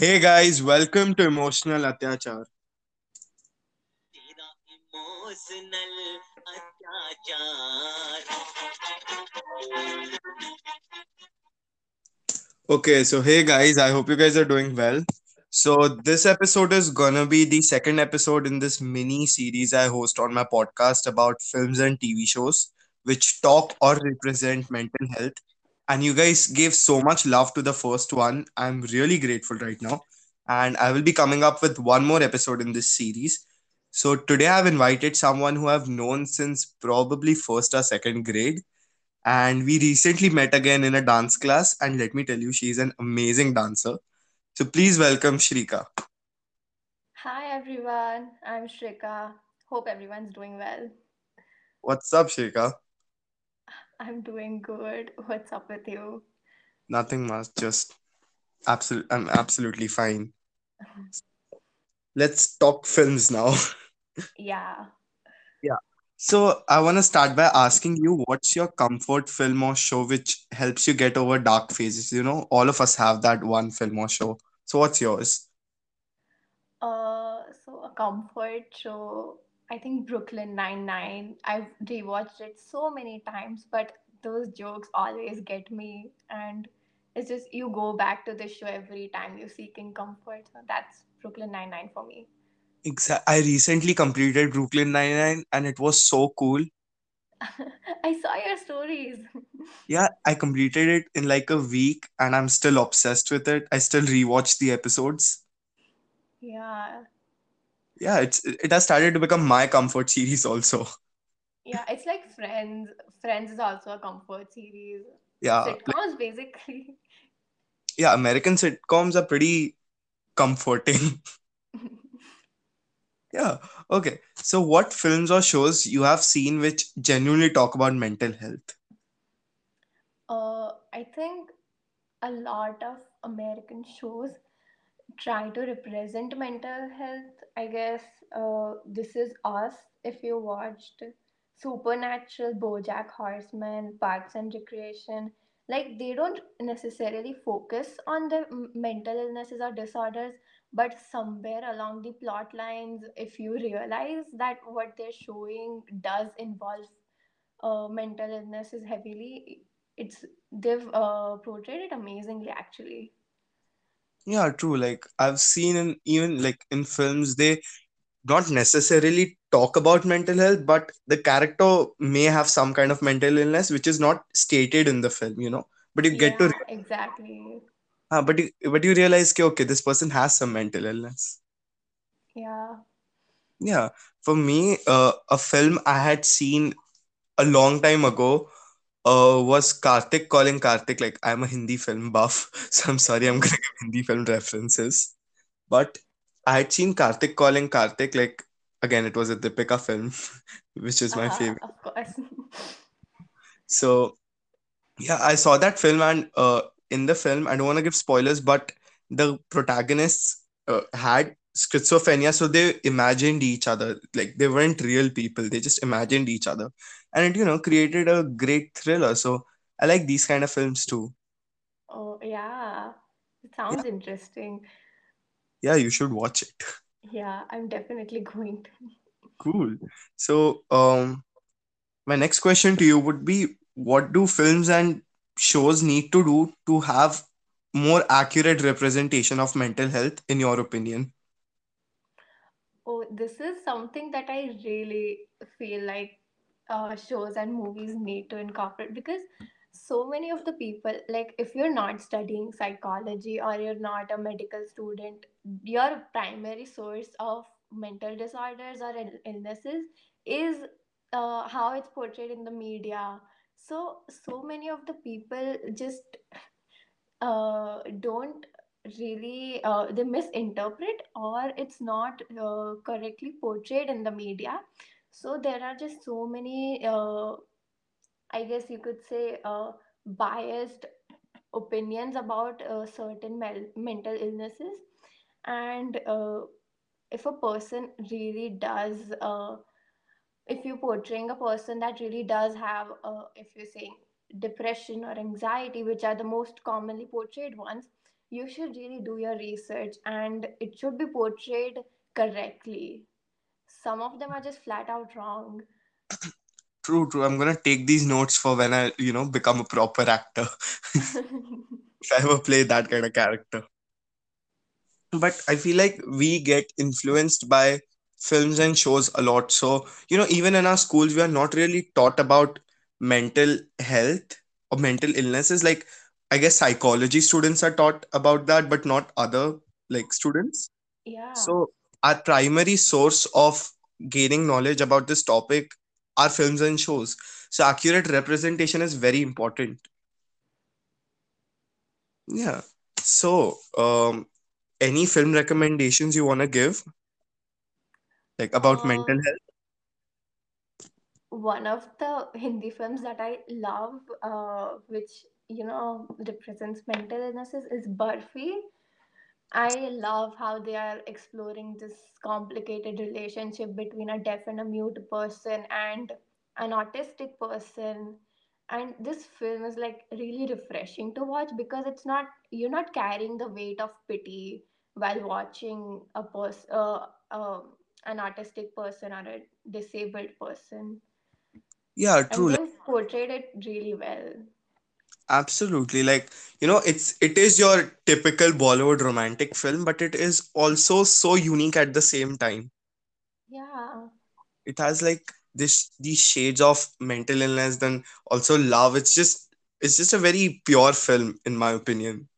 Hey guys, welcome to Emotional Atyachar. Okay, so hey guys, I hope you guys are doing well. So, this episode is gonna be the second episode in this mini series I host on my podcast about films and TV shows which talk or represent mental health and you guys gave so much love to the first one. I'm really grateful right now. And I will be coming up with one more episode in this series. So, today I've invited someone who I've known since probably first or second grade and we recently met again in a dance class and let me tell you she's an amazing dancer so please welcome shrika Hi everyone, I'm Shrika. Hope everyone's doing well. what's up shrika I'm doing good. What's up with you? nothing much just absolute i'm absolutely fine let's talk films now Yeah. yeah so i want to start by asking you what's your comfort film or show which helps you get over dark phases you know all of us have that one film or show so what's yours Uh, so a comfort show, I think Brooklyn Nine-Nine. I've rewatched it so many times, but those jokes always get me, and it's just you go back to the show every time you're seeking comfort. So that's Brooklyn Nine-Nine for me. Exa- i recently completed brooklyn 99 and it was so cool I saw your stories. Yeah, I completed it in like a week and I'm still obsessed with it. I still rewatch the episodes. Yeah. Yeah, it's it has started to become my comfort series also. Yeah, it's like Friends. Friends is also a comfort series. Yeah, Sitcoms, basically. yeah, American sitcoms are pretty comforting. Yeah. Okay. So what films or shows you have seen which genuinely talk about mental health? uh, I think a lot of American shows try to represent mental health. I guess uh, This Is Us, if you watched Supernatural, Bojack Horseman, Parks and Recreation, like they don't necessarily focus on the mental illnesses or disorders, but somewhere along the plot lines, if you realize that what they're showing does involve uh, mental illnesses heavily, it's they've uh, portrayed it amazingly actually. Yeah, true. Like I've seen in even like in films they not necessarily talk about mental health, but the character may have some kind of mental illness which is not stated in the film, you know. But you get to, Yeah, exactly. uh, but you, but you realize, okay, okay, this person has some mental illness. Yeah. Yeah, for me, uh, a film I had seen a long time ago uh, was Karthik calling Karthik. Like I'm a Hindi film buff, so I'm sorry I'm gonna give Hindi film references. But I had seen Karthik calling Karthik. Like again, it was a Deepika film, which is my Uh, favorite. of course. So yeah, I saw that film, and uh, in the film, I don't want to give spoilers, but the protagonists uh, had schizophrenia, so they imagined each other. Like they weren't real people; they just imagined each other, and it you know created a great thriller. So I like these kind of films too. Oh, yeah. It Yeah, sounds interesting. yeah, you should watch it. Yeah, I'm definitely going to. Cool. So um, my next question to you would be: What do films and shows need to do to have more accurate representation of mental health, in your opinion? Oh, this is something that I really feel like uh, shows and movies need to incorporate because so many of the people, like if you're not studying psychology or you're not a medical student, your primary source of mental disorders or illnesses is uh, how it's portrayed in the media. So, so many of the people just uh, don't really uh, they misinterpret or it's not uh, correctly portrayed in the media. So there are just so many uh, i guess you could say uh, biased opinions about uh, certain mel- mental illnesses. And uh, if a person really does if you're portraying a person that really does have if you're saying depression or anxiety which are the most commonly portrayed ones you should really do your research and it should be portrayed correctly some of them are just flat out wrong True, true. I'm gonna take these notes for when I, you know, become a proper actor. if I ever play that kind of character. But I feel like we get influenced by films and shows a lot. So, you know, even in our schools, we are not really taught about mental health or mental illnesses. Like, I guess psychology students are taught about that, but not other like students. yeah So, our primary source of gaining knowledge about this topic are films and shows. So, accurate representation is very important. Yeah. So, um, any film recommendations you want to give, like about mental um health? one of the hindi films that i love uh, which you know represents mental illnesses is barfi I love how they are exploring this complicated relationship between a deaf and a mute person and an autistic person. And this film is like really refreshing to watch because it's not, you're not carrying the weight of pity while watching a person, uh, um an autistic person or a disabled person. Yeah, true. They've portrayed it really well. Absolutely. Like, you know, it's it is your typical Bollywood romantic film, but it is also so unique at the same time. Yeah. It has like this these shades of mental illness, then also love. It's just it's just a very pure film, in my opinion.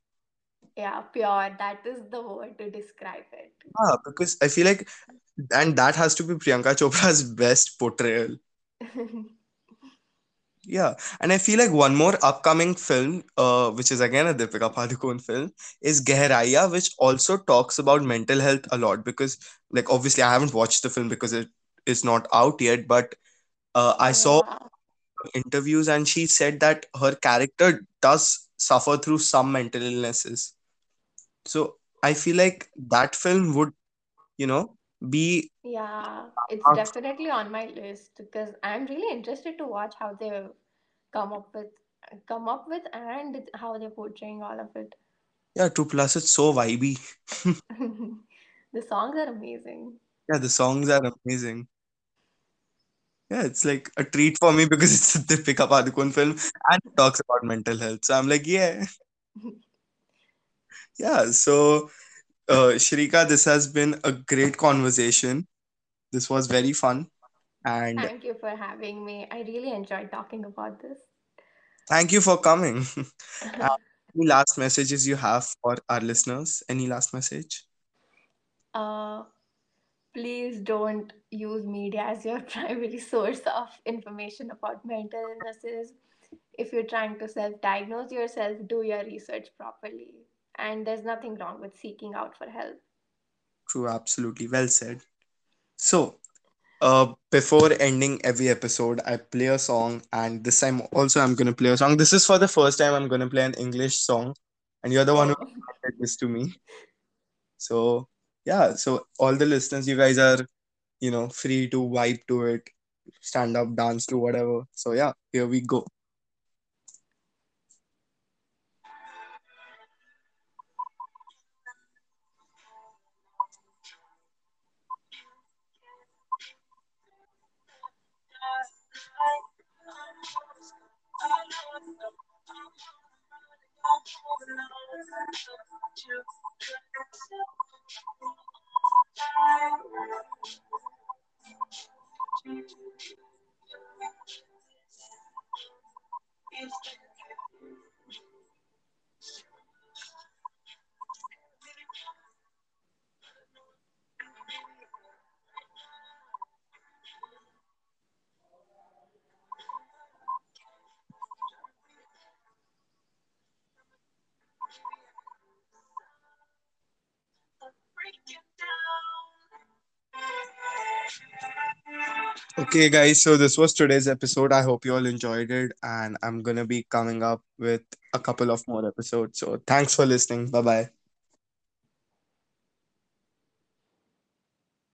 Yeah, pure. That is the word to describe it. Yeah, because I feel like and that has to be Priyanka Chopra's best portrayal. Yeah, and I feel like one more upcoming film, uh, which is again a Deepika Padukone film, is Gehraiyaan, which also talks about mental health a lot. Because, like, obviously, I haven't watched the film because it is not out yet, but uh, I saw interviews and she said that her character does suffer through some mental illnesses. So I feel like that film would, you know, be yeah. It's definitely on my list because I'm really interested to watch how they come up with come up with and how they're portraying all of it. yeah, two plus. It's so vibey. the songs are amazing. Yeah, the songs are amazing. Yeah, it's like a treat for me because it's a Deepika Padukone film and it talks about mental health. So I'm like, yeah, yeah. So, uh, Shrika, this has been a great conversation. This was very fun. And Thank you for having me. I really enjoyed talking about this. thank you for coming. And any last messages you have for our listeners? Any last message? uh, please don't use media as your primary source of information about mental illnesses. If you're trying to self diagnose yourself, do your research properly. And there's nothing wrong with seeking out for help. True, absolutely. Well said. So, uh, before ending every episode, I play a song, and this time also I'm gonna play a song. This is for the first time I'm gonna play an English song, and you're the one who Oh, recommended this to me. So yeah, so all the listeners, you guys are, you know, free to vibe to it, stand up, dance to whatever. So yeah, here we go. Thank you. Okay, guys, so this was today's episode. I hope you all enjoyed it, and I'm gonna be coming up with a couple of more episodes. So thanks for listening. Bye bye.